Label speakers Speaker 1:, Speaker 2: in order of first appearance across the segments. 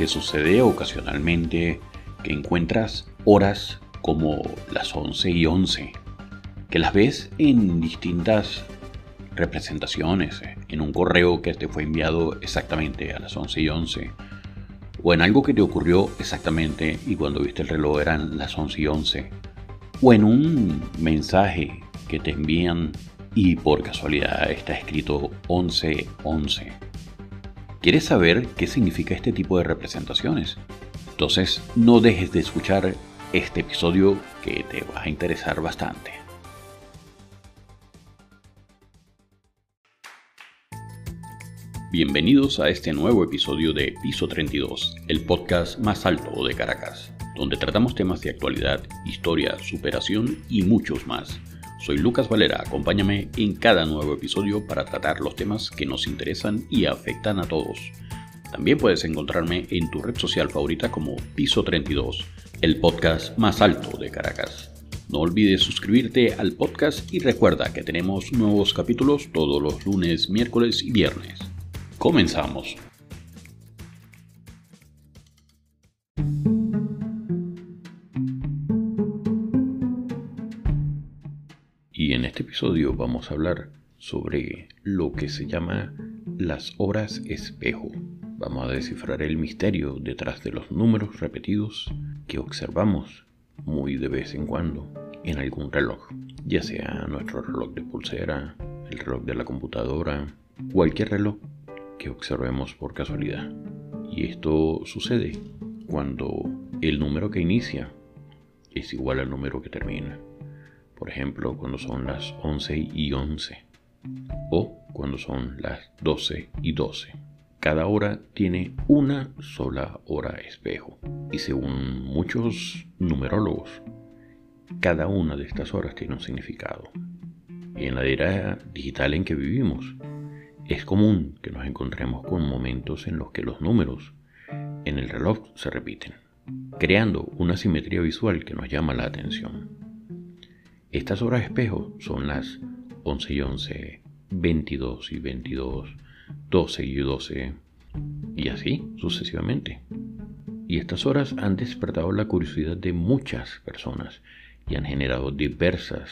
Speaker 1: ¿Te sucede ocasionalmente que encuentras horas como las 11 y 11? Que las ves en distintas representaciones, en un correo que te fue enviado exactamente a las 11 y 11, o en algo que te ocurrió exactamente y cuando viste el reloj eran las 11 y 11, o en un mensaje que te envían y por casualidad está escrito 11 11. ¿Quieres saber qué significa este tipo de representaciones? Entonces no dejes de escuchar este episodio que te va a interesar bastante. Bienvenidos a este nuevo episodio de Piso 32, el podcast más alto de Caracas, donde tratamos temas de actualidad, historia, superación y muchos más. Soy Lucas Valera, acompáñame en cada nuevo episodio para tratar los temas que nos interesan y afectan a todos. También puedes encontrarme en tu red social favorita como Piso 32, el podcast más alto de Caracas. No olvides suscribirte al podcast y recuerda que tenemos nuevos capítulos todos los lunes, miércoles y viernes. Comenzamos. Episodio vamos a hablar sobre lo que se llama las horas espejo. Vamos a descifrar el misterio detrás de los números repetidos que observamos muy de vez en cuando en algún reloj, ya sea nuestro reloj de pulsera, el reloj de la computadora, cualquier reloj que observemos por casualidad. Y esto sucede cuando el número que inicia es igual al número que termina. Ejemplo, cuando son las 11 y 11 o cuando son las 12 y 12. Cada hora tiene una sola hora espejo y según muchos numerólogos, cada una de estas horas tiene un significado. Y en la era digital en que vivimos, es común que nos encontremos con momentos en los que los números en el reloj se repiten, creando una simetría visual que nos llama la atención. Estas horas espejo son las 11 y 11, 22 y 22, 12 y 12, y así sucesivamente. Y estas horas han despertado la curiosidad de muchas personas y han generado diversas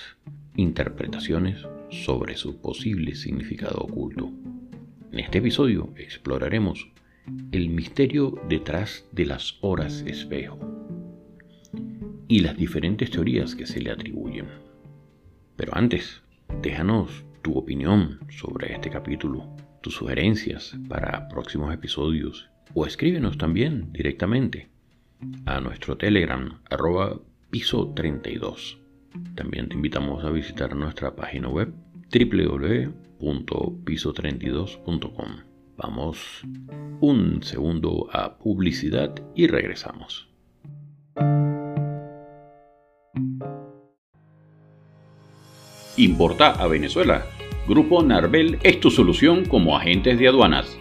Speaker 1: interpretaciones sobre su posible significado oculto. En este episodio exploraremos el misterio detrás de las horas espejo y las diferentes teorías que se le atribuyen. Pero antes, déjanos tu opinión sobre este capítulo, tus sugerencias para próximos episodios o escríbenos también directamente a nuestro Telegram arroba piso 32. También te invitamos a visitar nuestra página web www.piso32.com. Vamos un segundo a publicidad y regresamos. Importa a Venezuela. Grupo Narvel es tu solución como agentes de aduanas.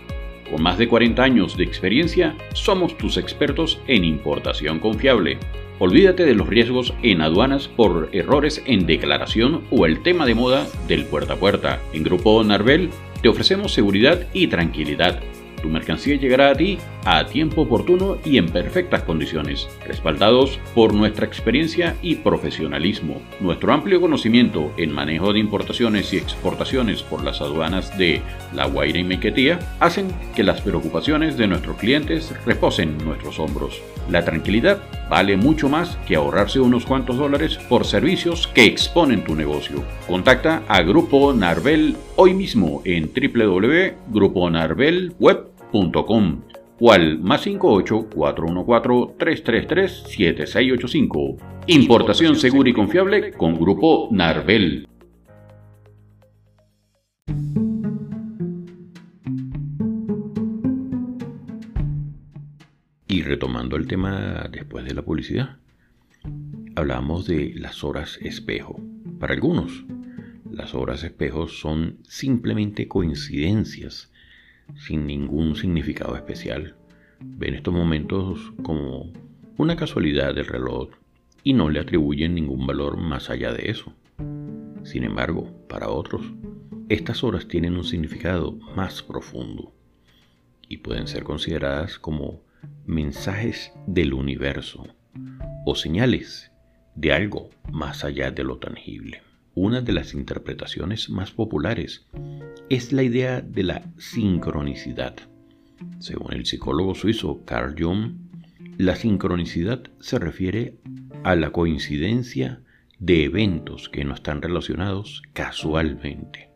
Speaker 1: Con más de 40 años de experiencia, somos tus expertos en importación confiable Olvídate de los riesgos en aduanas por errores en declaración o el tema de moda del puerta a puerta. En Grupo Narvel te ofrecemos seguridad y tranquilidad. Tu mercancía llegará a ti a tiempo oportuno y en perfectas condiciones, respaldados por nuestra experiencia y profesionalismo. Nuestro amplio conocimiento en manejo de importaciones y exportaciones por las aduanas de La Guaira y Mequetía hacen que las preocupaciones de nuestros clientes reposen en nuestros hombros. La tranquilidad vale mucho más que ahorrarse unos cuantos dólares por servicios que exponen tu negocio. Contacta a Grupo Narvel hoy mismo en www.gruponarvelweb.com o al más 58 414 333 7685. Importación segura y confiable con Grupo Narvel. Y retomando el tema después de la publicidad, hablamos de las horas espejo. Para algunos, las horas espejo son simplemente coincidencias sin ningún significado especial. Ven estos momentos como una casualidad del reloj y no le atribuyen ningún valor más allá de eso. Sin embargo, para otros, estas horas tienen un significado más profundo y pueden ser consideradas como mensajes del universo o señales de algo más allá de lo tangible. Una de las interpretaciones más populares es la idea de la sincronicidad. Según el psicólogo suizo Carl Jung, la sincronicidad se refiere a la coincidencia de eventos que no están relacionados casualmente,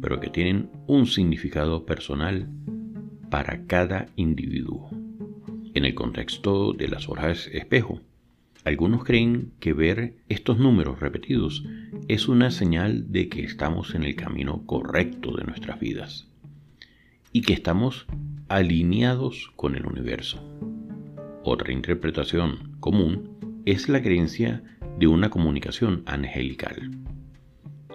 Speaker 1: pero que tienen un significado personal para cada individuo. En el contexto de las horas espejo, algunos creen que ver estos números repetidos es una señal de que estamos en el camino correcto de nuestras vidas y que estamos alineados con el universo. Otra interpretación común es la creencia de una comunicación angelical.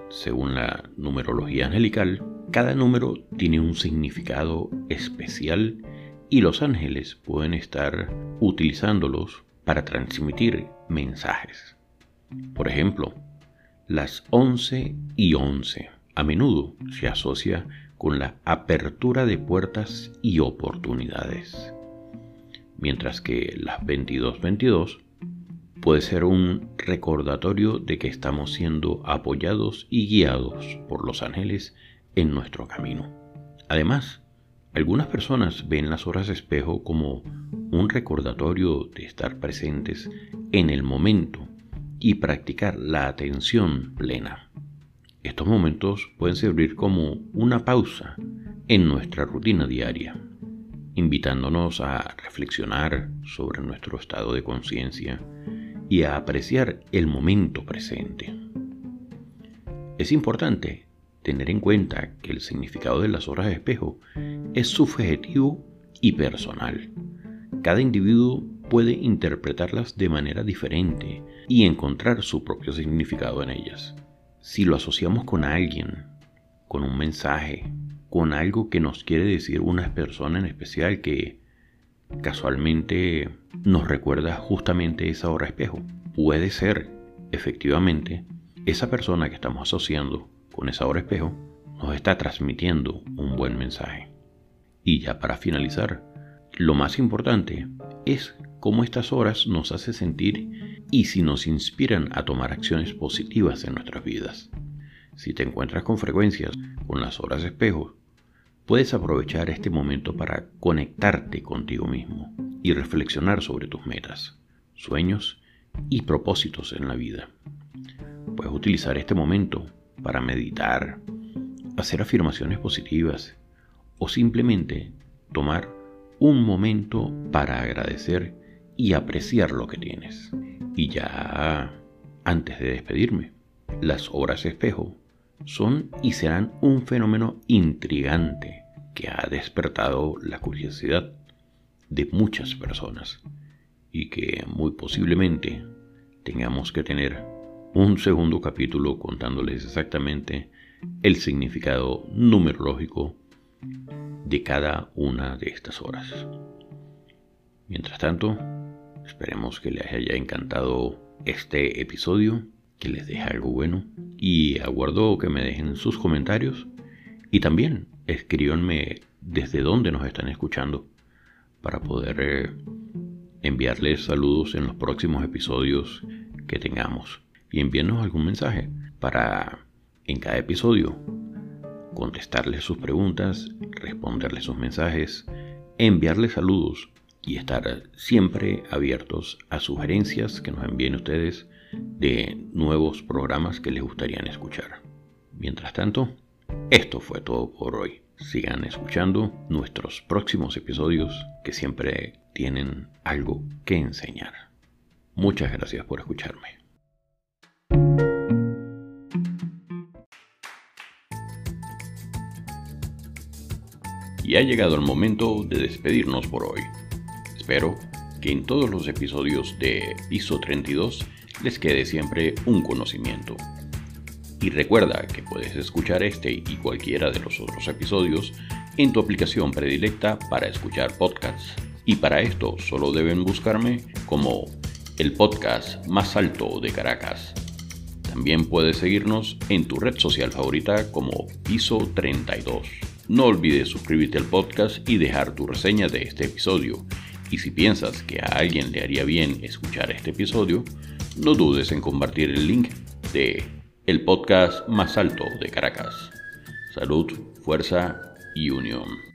Speaker 1: Según la numerología angelical, cada número tiene un significado especial y los ángeles pueden estar utilizándolos para transmitir mensajes. Por ejemplo, las 11 y 11 a menudo se asocia con la apertura de puertas y oportunidades, mientras que las 22-22 puede ser un recordatorio de que estamos siendo apoyados y guiados por los ángeles en nuestro camino. Además, algunas personas ven las horas espejo como un recordatorio de estar presentes en el momento y practicar la atención plena. Estos momentos pueden servir como una pausa en nuestra rutina diaria, invitándonos a reflexionar sobre nuestro estado de conciencia y a apreciar el momento presente. Es importante tener en cuenta que el significado de las horas de espejo es subjetivo y personal. Cada individuo puede interpretarlas de manera diferente y encontrar su propio significado en ellas. Si lo asociamos con alguien, con un mensaje, con algo que nos quiere decir una persona en especial que casualmente nos recuerda justamente esa hora espejo, puede ser efectivamente esa persona que estamos asociando con esa hora espejo, nos está transmitiendo un buen mensaje. Y ya para finalizar, lo más importante es cómo estas horas nos hace sentir y si nos inspiran a tomar acciones positivas en nuestras vidas. Si te encuentras con frecuencias con las horas espejo, puedes aprovechar este momento para conectarte contigo mismo y reflexionar sobre tus metas, sueños y propósitos en la vida. Puedes utilizar este momento para meditar, hacer afirmaciones positivas o simplemente tomar un momento para agradecer y apreciar lo que tienes. Y ya antes de despedirme, las obras espejo son y serán un fenómeno intrigante que ha despertado la curiosidad de muchas personas y que muy posiblemente tengamos que tener un segundo capítulo contándoles exactamente el significado numerológico de cada una de estas horas. Mientras tanto, esperemos que les haya encantado este episodio, que les deje algo bueno y aguardo que me dejen sus comentarios y también escríbanme desde dónde nos están escuchando para poder eh, enviarles saludos en los próximos episodios que tengamos y envíenos algún mensaje para en cada episodio contestarles sus preguntas, responderles sus mensajes, enviarles saludos y estar siempre abiertos a sugerencias que nos envíen ustedes de nuevos programas que les gustarían escuchar. Mientras tanto, esto fue todo por hoy. Sigan escuchando nuestros próximos episodios que siempre tienen algo que enseñar. Muchas gracias por escucharme. Y ha llegado el momento de despedirnos por hoy. Espero que en todos los episodios de Piso 32 les quede siempre un conocimiento. Y recuerda que puedes escuchar este y cualquiera de los otros episodios en tu aplicación predilecta para escuchar podcasts. Y para esto solo deben buscarme como el podcast más alto de Caracas. También puedes seguirnos en tu red social favorita como Piso 32. No olvides suscribirte al podcast y dejar tu reseña de este episodio. Y si piensas que a alguien le haría bien escuchar este episodio, no dudes en compartir el link de el podcast más alto de Caracas. Salud, fuerza y unión.